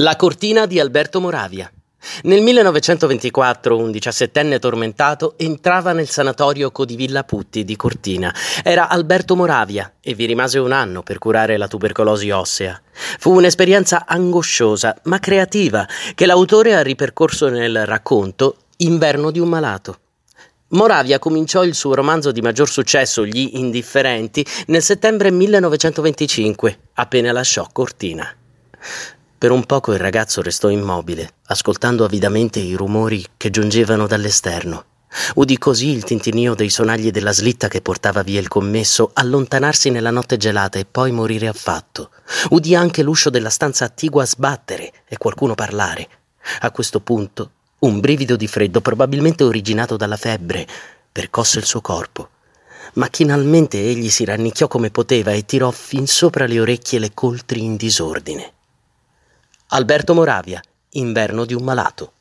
La cortina di Alberto Moravia. Nel 1924 un diciassettenne tormentato entrava nel sanatorio Codivilla Putti di Cortina. Era Alberto Moravia e vi rimase un anno per curare la tubercolosi ossea. Fu un'esperienza angosciosa ma creativa che l'autore ha ripercorso nel racconto Inverno di un malato. Moravia cominciò il suo romanzo di maggior successo, Gli Indifferenti, nel settembre 1925, appena lasciò Cortina. Per un poco il ragazzo restò immobile, ascoltando avidamente i rumori che giungevano dall'esterno. Udì così il tintinio dei sonagli della slitta che portava via il commesso allontanarsi nella notte gelata e poi morire affatto. Udì anche l'uscio della stanza attigua sbattere e qualcuno parlare. A questo punto un brivido di freddo, probabilmente originato dalla febbre, percosse il suo corpo. Macchinalmente egli si rannicchiò come poteva e tirò fin sopra le orecchie le coltri in disordine. Alberto Moravia, Inverno di un malato.